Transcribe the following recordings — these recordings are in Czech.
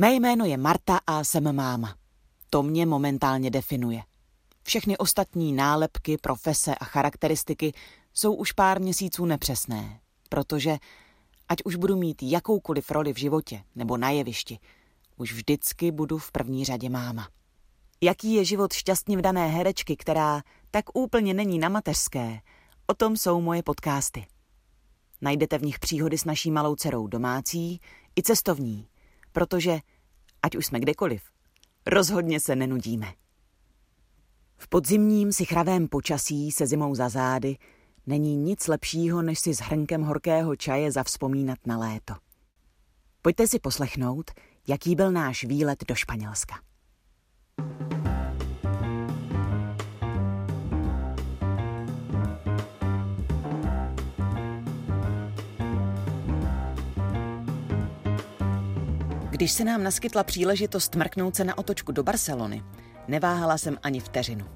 Mé jméno je Marta a jsem máma. To mě momentálně definuje. Všechny ostatní nálepky, profese a charakteristiky jsou už pár měsíců nepřesné, protože ať už budu mít jakoukoliv roli v životě nebo na jevišti, už vždycky budu v první řadě máma. Jaký je život šťastně vdané herečky, která tak úplně není na mateřské, o tom jsou moje podcasty. Najdete v nich příhody s naší malou dcerou domácí i cestovní, protože, ať už jsme kdekoliv, rozhodně se nenudíme. V podzimním sichravém počasí se zimou za zády není nic lepšího, než si s hrnkem horkého čaje zavzpomínat na léto. Pojďte si poslechnout, jaký byl náš výlet do Španělska. Když se nám naskytla příležitost mrknout se na otočku do Barcelony, neváhala jsem ani vteřinu.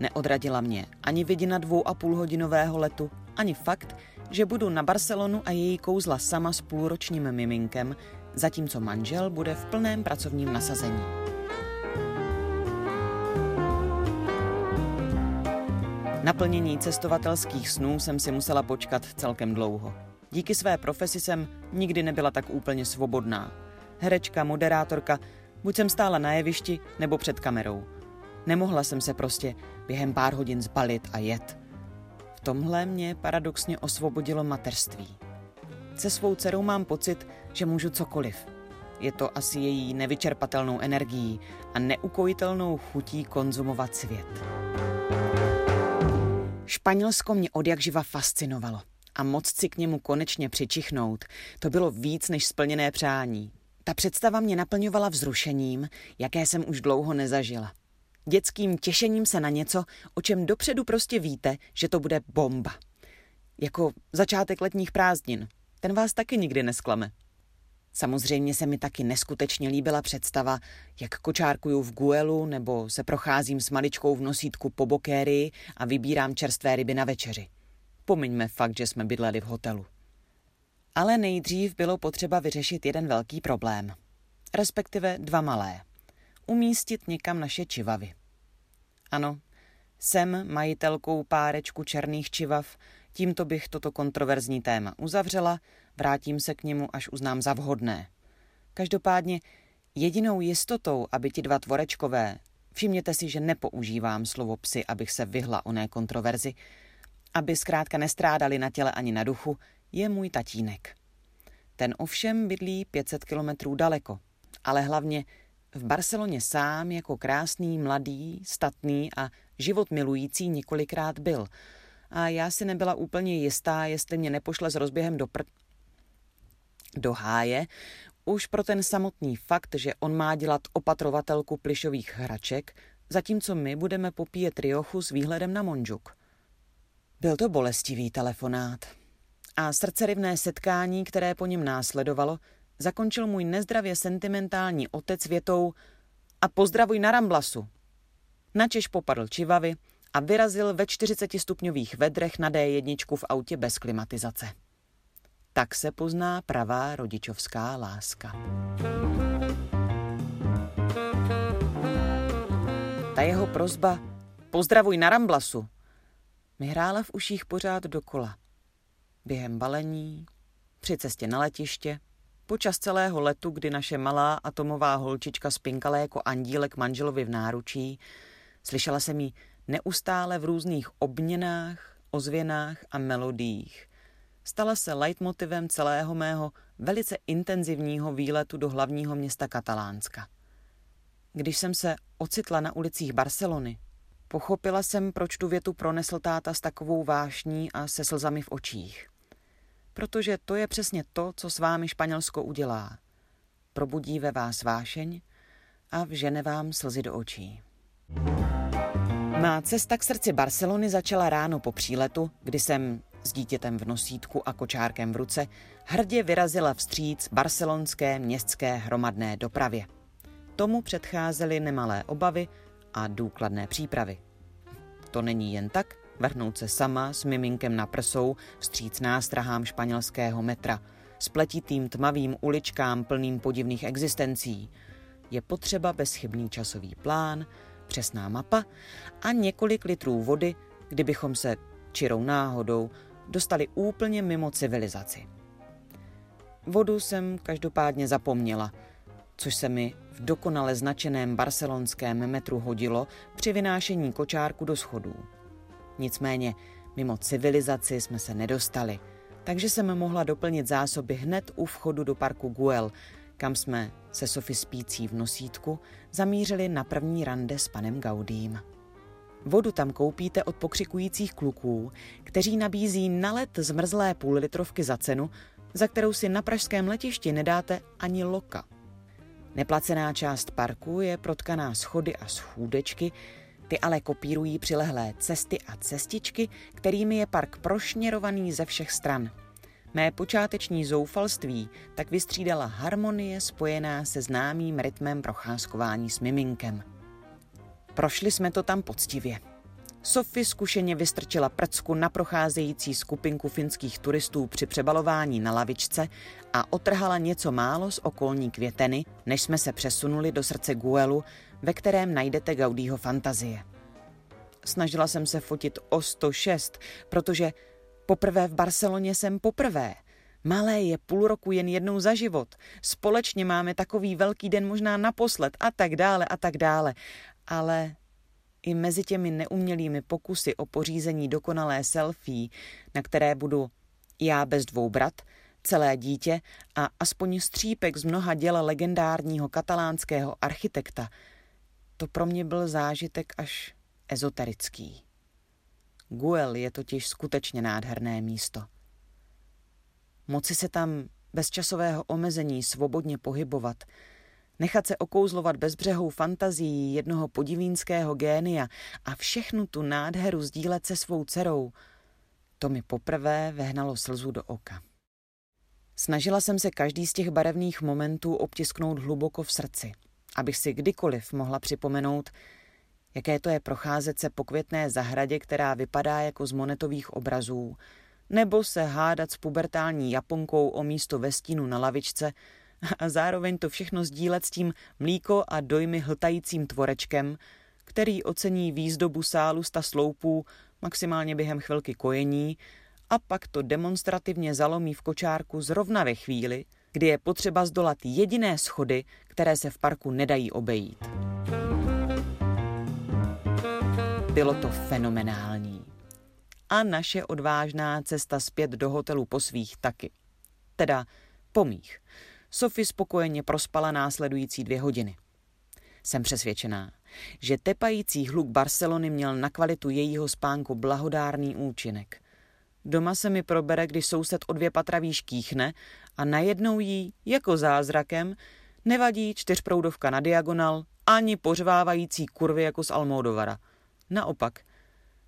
Neodradila mě ani vidina dvou a půl hodinového letu, ani fakt, že budu na Barcelonu a její kouzla sama s půlročním miminkem, zatímco manžel bude v plném pracovním nasazení. Naplnění cestovatelských snů jsem si musela počkat celkem dlouho. Díky své profesi jsem nikdy nebyla tak úplně svobodná. Herečka, moderátorka, buď jsem stála na jevišti nebo před kamerou. Nemohla jsem se prostě během pár hodin zbalit a jet. V tomhle mě paradoxně osvobodilo mateřství. Se svou dcerou mám pocit, že můžu cokoliv. Je to asi její nevyčerpatelnou energií a neukojitelnou chutí konzumovat svět. Španělsko mě od jak živa fascinovalo a moc si k němu konečně přičichnout, to bylo víc než splněné přání. Ta představa mě naplňovala vzrušením, jaké jsem už dlouho nezažila. Dětským těšením se na něco, o čem dopředu prostě víte, že to bude bomba. Jako začátek letních prázdnin. Ten vás taky nikdy nesklame. Samozřejmě se mi taky neskutečně líbila představa, jak kočárkuju v Guelu nebo se procházím s maličkou v nosítku po Bokérii a vybírám čerstvé ryby na večeři. Pomiňme fakt, že jsme bydleli v hotelu. Ale nejdřív bylo potřeba vyřešit jeden velký problém. Respektive dva malé. Umístit někam naše čivavy. Ano, jsem majitelkou párečku černých čivav, tímto bych toto kontroverzní téma uzavřela, vrátím se k němu, až uznám za vhodné. Každopádně jedinou jistotou, aby ti dva tvorečkové, všimněte si, že nepoužívám slovo psy, abych se vyhla oné kontroverzi, aby zkrátka nestrádali na těle ani na duchu, je můj tatínek. Ten ovšem bydlí 500 kilometrů daleko, ale hlavně v Barceloně sám jako krásný, mladý, statný a život milující několikrát byl. A já si nebyla úplně jistá, jestli mě nepošle s rozběhem do pr... do háje, už pro ten samotný fakt, že on má dělat opatrovatelku plišových hraček, zatímco my budeme popíjet riochu s výhledem na Monžuk. Byl to bolestivý telefonát a srdcerivné setkání, které po něm následovalo, zakončil můj nezdravě sentimentální otec větou a pozdravuj na Ramblasu. Načež popadl čivavy a vyrazil ve 40 stupňových vedrech na D1 v autě bez klimatizace. Tak se pozná pravá rodičovská láska. Ta jeho prozba pozdravuj na Ramblasu mi hrála v uších pořád dokola – během balení, při cestě na letiště, počas celého letu, kdy naše malá atomová holčička spinkala jako andílek manželovi v náručí, slyšela jsem ji neustále v různých obměnách, ozvěnách a melodiích. Stala se leitmotivem celého mého velice intenzivního výletu do hlavního města Katalánska. Když jsem se ocitla na ulicích Barcelony, pochopila jsem, proč tu větu pronesl táta s takovou vášní a se slzami v očích protože to je přesně to, co s vámi Španělsko udělá. Probudí ve vás vášeň a vžene vám slzy do očí. Má cesta k srdci Barcelony začala ráno po příletu, kdy jsem s dítětem v nosítku a kočárkem v ruce hrdě vyrazila vstříc barcelonské městské hromadné dopravě. Tomu předcházely nemalé obavy a důkladné přípravy. To není jen tak, vrhnout se sama s miminkem na prsou vstříc nástrahám španělského metra. spletitým tmavým uličkám plným podivných existencí, je potřeba bezchybný časový plán, přesná mapa a několik litrů vody, kdybychom se čirou náhodou dostali úplně mimo civilizaci. Vodu jsem každopádně zapomněla, což se mi v dokonale značeném barcelonském metru hodilo při vynášení kočárku do schodů. Nicméně mimo civilizaci jsme se nedostali, takže jsem mohla doplnit zásoby hned u vchodu do parku Guel, kam jsme se Sofy spící v nosítku zamířili na první rande s panem Gaudím. Vodu tam koupíte od pokřikujících kluků, kteří nabízí na let zmrzlé půl litrovky za cenu, za kterou si na pražském letišti nedáte ani loka. Neplacená část parku je protkaná schody a schůdečky, ty ale kopírují přilehlé cesty a cestičky, kterými je park prošněrovaný ze všech stran. Mé počáteční zoufalství tak vystřídala harmonie spojená se známým rytmem procházkování s miminkem. Prošli jsme to tam poctivě. Sofie zkušeně vystrčila prcku na procházející skupinku finských turistů při přebalování na lavičce a otrhala něco málo z okolní květeny, než jsme se přesunuli do srdce Guelu, ve kterém najdete Gaudího fantazie. Snažila jsem se fotit o 106, protože poprvé v Barceloně jsem poprvé. Malé je půl roku jen jednou za život. Společně máme takový velký den možná naposled a tak dále a tak dále. Ale i mezi těmi neumělými pokusy o pořízení dokonalé selfie, na které budu já bez dvou brat, celé dítě a aspoň střípek z mnoha děl legendárního katalánského architekta, to pro mě byl zážitek až ezoterický. Guel je totiž skutečně nádherné místo. Moci se tam bez časového omezení svobodně pohybovat – nechat se okouzlovat bezbřehou fantazií jednoho podivínského génia a všechnu tu nádheru sdílet se svou dcerou, to mi poprvé vehnalo slzu do oka. Snažila jsem se každý z těch barevných momentů obtisknout hluboko v srdci, abych si kdykoliv mohla připomenout, jaké to je procházet se po květné zahradě, která vypadá jako z monetových obrazů, nebo se hádat s pubertální Japonkou o místo ve stínu na lavičce, a zároveň to všechno sdílet s tím mlíko a dojmy hltajícím tvorečkem, který ocení výzdobu sálu sta sloupů maximálně během chvilky kojení a pak to demonstrativně zalomí v kočárku zrovna ve chvíli, kdy je potřeba zdolat jediné schody, které se v parku nedají obejít. Bylo to fenomenální. A naše odvážná cesta zpět do hotelu po svých taky. Teda po mých. Sophie spokojeně prospala následující dvě hodiny. Jsem přesvědčená, že tepající hluk Barcelony měl na kvalitu jejího spánku blahodárný účinek. Doma se mi probere, když soused o dvě patra výš kýchne a najednou jí, jako zázrakem, nevadí čtyřproudovka na diagonal ani pořvávající kurvy jako z Almodovara. Naopak,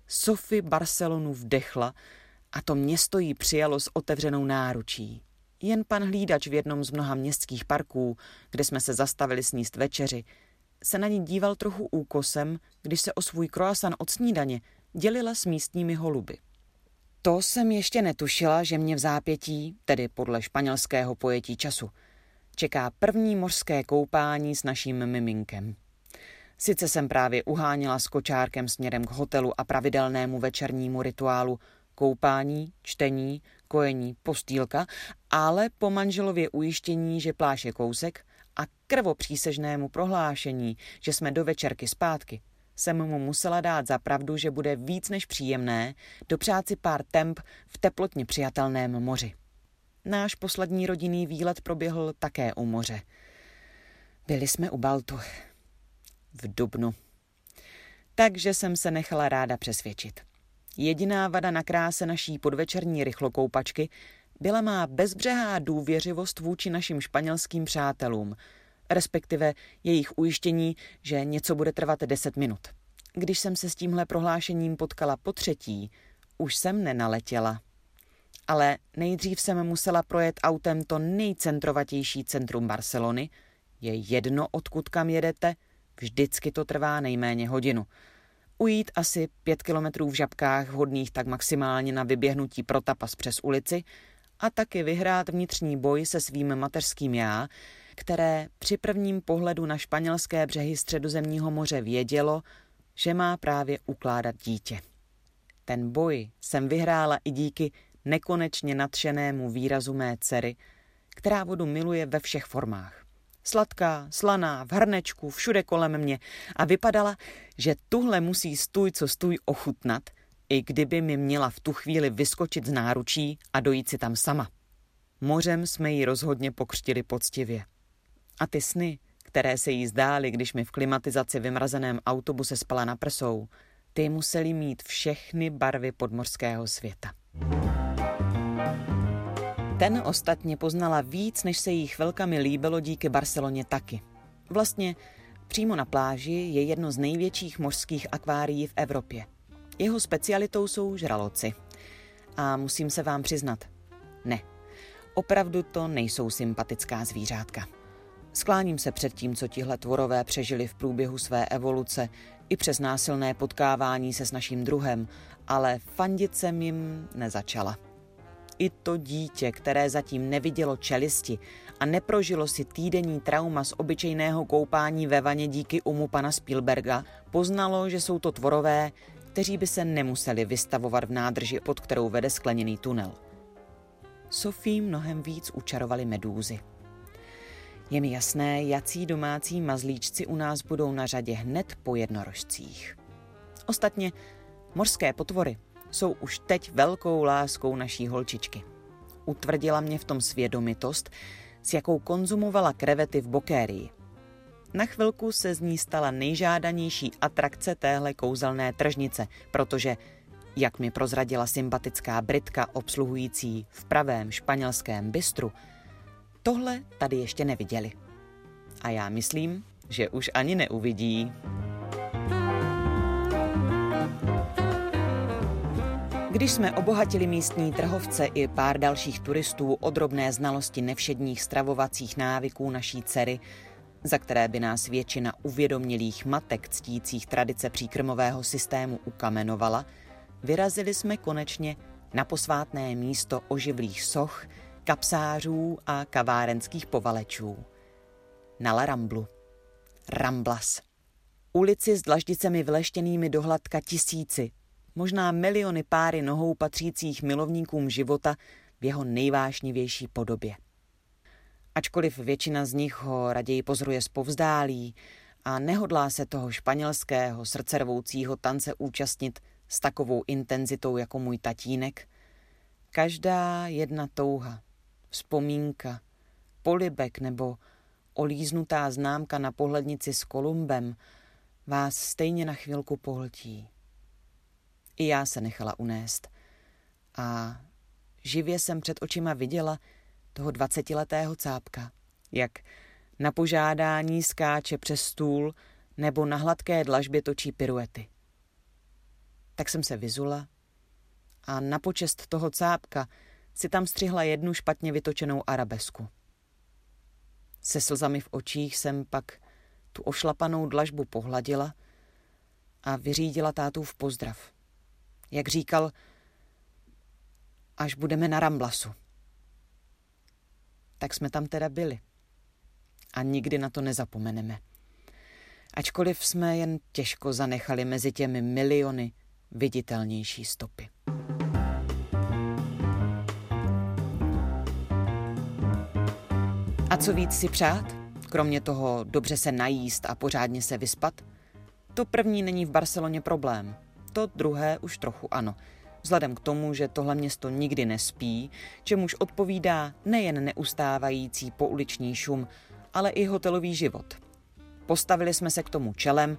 Sophie Barcelonu vdechla a to město jí přijalo s otevřenou náručí. Jen pan hlídač v jednom z mnoha městských parků, kde jsme se zastavili sníst večeři, se na ní díval trochu úkosem, když se o svůj croissant od snídaně dělila s místními holuby. To jsem ještě netušila, že mě v zápětí, tedy podle španělského pojetí času, čeká první mořské koupání s naším miminkem. Sice jsem právě uháněla s kočárkem směrem k hotelu a pravidelnému večernímu rituálu koupání, čtení, kojení, postýlka, ale po manželově ujištění, že pláž je kousek a krvopřísežnému prohlášení, že jsme do večerky zpátky, jsem mu musela dát za pravdu, že bude víc než příjemné dopřát si pár temp v teplotně přijatelném moři. Náš poslední rodinný výlet proběhl také u moře. Byli jsme u Baltu. V Dubnu. Takže jsem se nechala ráda přesvědčit. Jediná vada na kráse naší podvečerní rychlokoupačky byla má bezbřehá důvěřivost vůči našim španělským přátelům, respektive jejich ujištění, že něco bude trvat 10 minut. Když jsem se s tímhle prohlášením potkala po třetí, už jsem nenaletěla. Ale nejdřív jsem musela projet autem to nejcentrovatější centrum Barcelony. Je jedno, odkud kam jedete, vždycky to trvá nejméně hodinu – ujít asi pět kilometrů v žabkách vhodných tak maximálně na vyběhnutí pro tapas přes ulici a taky vyhrát vnitřní boj se svým mateřským já, které při prvním pohledu na španělské břehy středozemního moře vědělo, že má právě ukládat dítě. Ten boj jsem vyhrála i díky nekonečně nadšenému výrazu mé dcery, která vodu miluje ve všech formách. Sladká, slaná, v hrnečku, všude kolem mě a vypadala, že tuhle musí stůj co stůj ochutnat, i kdyby mi měla v tu chvíli vyskočit z náručí a dojít si tam sama. Mořem jsme ji rozhodně pokřtili poctivě. A ty sny, které se jí zdály, když mi v klimatizaci vymrazeném autobuse spala na prsou, ty museli mít všechny barvy podmorského světa. Ten ostatně poznala víc, než se jí chvilkami líbilo díky Barceloně taky. Vlastně přímo na pláži je jedno z největších mořských akvárií v Evropě. Jeho specialitou jsou žraloci. A musím se vám přiznat, ne, opravdu to nejsou sympatická zvířátka. Skláním se před tím, co tihle tvorové přežili v průběhu své evoluce i přes násilné potkávání se s naším druhem, ale fandit jsem jim nezačala. I to dítě, které zatím nevidělo čelisti a neprožilo si týdenní trauma z obyčejného koupání ve vaně díky umu pana Spielberga, poznalo, že jsou to tvorové, kteří by se nemuseli vystavovat v nádrži, pod kterou vede skleněný tunel. Sofí mnohem víc učarovali medúzy. Je mi jasné, jací domácí mazlíčci u nás budou na řadě hned po jednorožcích. Ostatně mořské potvory jsou už teď velkou láskou naší holčičky. Utvrdila mě v tom svědomitost, s jakou konzumovala krevety v Bokérii. Na chvilku se z ní stala nejžádanější atrakce téhle kouzelné tržnice, protože, jak mi prozradila sympatická Britka obsluhující v pravém španělském bistru, tohle tady ještě neviděli. A já myslím, že už ani neuvidí. Když jsme obohatili místní trhovce i pár dalších turistů o drobné znalosti nevšedních stravovacích návyků naší dcery, za které by nás většina uvědomělých matek ctících tradice příkrmového systému ukamenovala, vyrazili jsme konečně na posvátné místo oživlých soch, kapsářů a kavárenských povalečů. Na La Ramblu. Ramblas. Ulici s dlaždicemi vleštěnými do hladka tisíci, možná miliony páry nohou patřících milovníkům života v jeho nejvášnivější podobě. Ačkoliv většina z nich ho raději pozoruje zpovzdálí a nehodlá se toho španělského srdcervoucího tance účastnit s takovou intenzitou jako můj tatínek, každá jedna touha, vzpomínka, polibek nebo olíznutá známka na pohlednici s Kolumbem vás stejně na chvilku pohltí. I já se nechala unést. A živě jsem před očima viděla toho dvacetiletého cápka, jak na požádání skáče přes stůl nebo na hladké dlažbě točí piruety. Tak jsem se vyzula a na počest toho cápka si tam střihla jednu špatně vytočenou arabesku. Se slzami v očích jsem pak tu ošlapanou dlažbu pohladila a vyřídila tátu v pozdrav jak říkal, až budeme na Ramblasu. Tak jsme tam teda byli. A nikdy na to nezapomeneme. Ačkoliv jsme jen těžko zanechali mezi těmi miliony viditelnější stopy. A co víc si přát? Kromě toho dobře se najíst a pořádně se vyspat? To první není v Barceloně problém – to druhé už trochu ano. Vzhledem k tomu, že tohle město nikdy nespí, čemuž odpovídá nejen neustávající pouliční šum, ale i hotelový život. Postavili jsme se k tomu čelem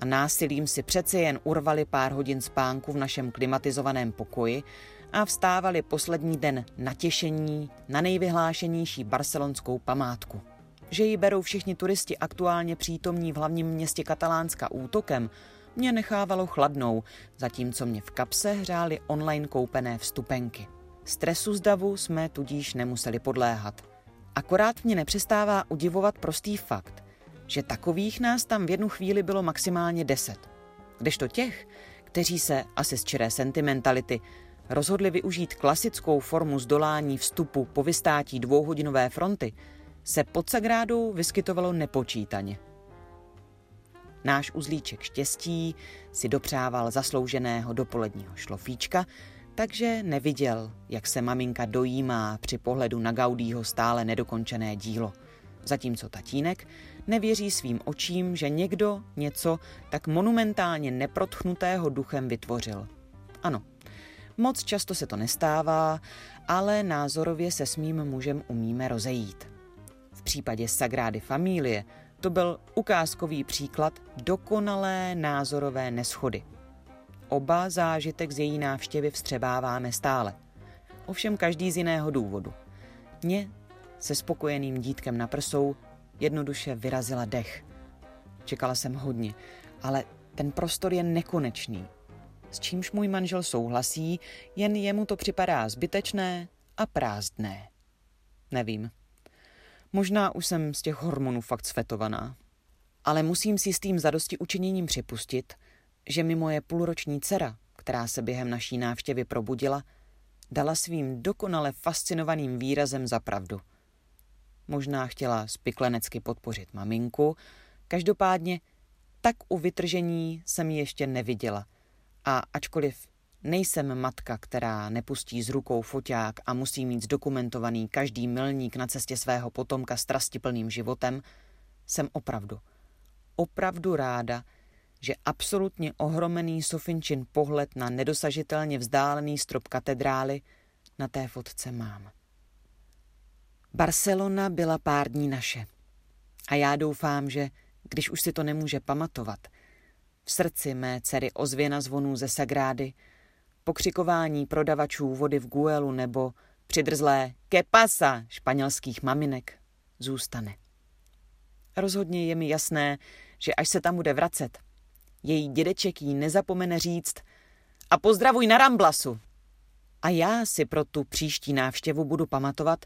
a násilím si přece jen urvali pár hodin spánku v našem klimatizovaném pokoji a vstávali poslední den natěšení na nejvyhlášenější barcelonskou památku. Že ji berou všichni turisti aktuálně přítomní v hlavním městě Katalánska útokem, mě nechávalo chladnou, zatímco mě v kapse hřály online koupené vstupenky. Stresu z davu jsme tudíž nemuseli podléhat. Akorát mě nepřestává udivovat prostý fakt, že takových nás tam v jednu chvíli bylo maximálně deset. Kdežto těch, kteří se, asi z čiré sentimentality, rozhodli využít klasickou formu zdolání vstupu po vystátí dvouhodinové fronty, se pod Sagrádou vyskytovalo nepočítaně. Náš uzlíček štěstí si dopřával zaslouženého dopoledního šlofíčka, takže neviděl, jak se maminka dojímá při pohledu na Gaudího stále nedokončené dílo. Zatímco tatínek nevěří svým očím, že někdo něco tak monumentálně neprotchnutého duchem vytvořil. Ano, moc často se to nestává, ale názorově se s mým mužem umíme rozejít. V případě Sagrády Familie to byl ukázkový příklad dokonalé názorové neschody. Oba zážitek z její návštěvy vstřebáváme stále. Ovšem každý z jiného důvodu. Mě se spokojeným dítkem na prsou jednoduše vyrazila dech. Čekala jsem hodně, ale ten prostor je nekonečný. S čímž můj manžel souhlasí, jen jemu to připadá zbytečné a prázdné. Nevím. Možná už jsem z těch hormonů fakt svetovaná. Ale musím si s tím zadosti učiněním připustit, že mi moje půlroční dcera, která se během naší návštěvy probudila, dala svým dokonale fascinovaným výrazem za pravdu. Možná chtěla spiklenecky podpořit maminku, každopádně tak u vytržení jsem ji ještě neviděla. A ačkoliv nejsem matka, která nepustí z rukou foťák a musí mít zdokumentovaný každý milník na cestě svého potomka strastiplným životem, jsem opravdu, opravdu ráda, že absolutně ohromený Sofinčin pohled na nedosažitelně vzdálený strop katedrály na té fotce mám. Barcelona byla pár dní naše. A já doufám, že, když už si to nemůže pamatovat, v srdci mé dcery ozvěna zvonů ze Sagrády, pokřikování prodavačů vody v Guelu nebo přidrzlé que pasa španělských maminek zůstane. Rozhodně je mi jasné, že až se tam bude vracet, její dědeček jí nezapomene říct a pozdravuj na Ramblasu. A já si pro tu příští návštěvu budu pamatovat,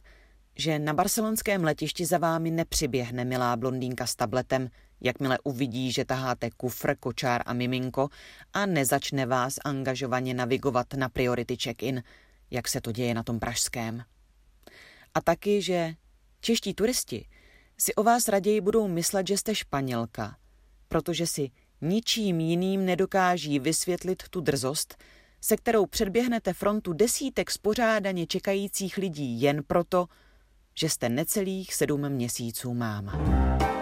že na barcelonském letišti za vámi nepřiběhne milá blondýnka s tabletem, jakmile uvidí, že taháte kufr, kočár a miminko a nezačne vás angažovaně navigovat na priority check-in, jak se to děje na tom pražském. A taky, že čeští turisti si o vás raději budou myslet, že jste španělka, protože si ničím jiným nedokáží vysvětlit tu drzost, se kterou předběhnete frontu desítek spořádaně čekajících lidí jen proto, že jste necelých sedm měsíců máma.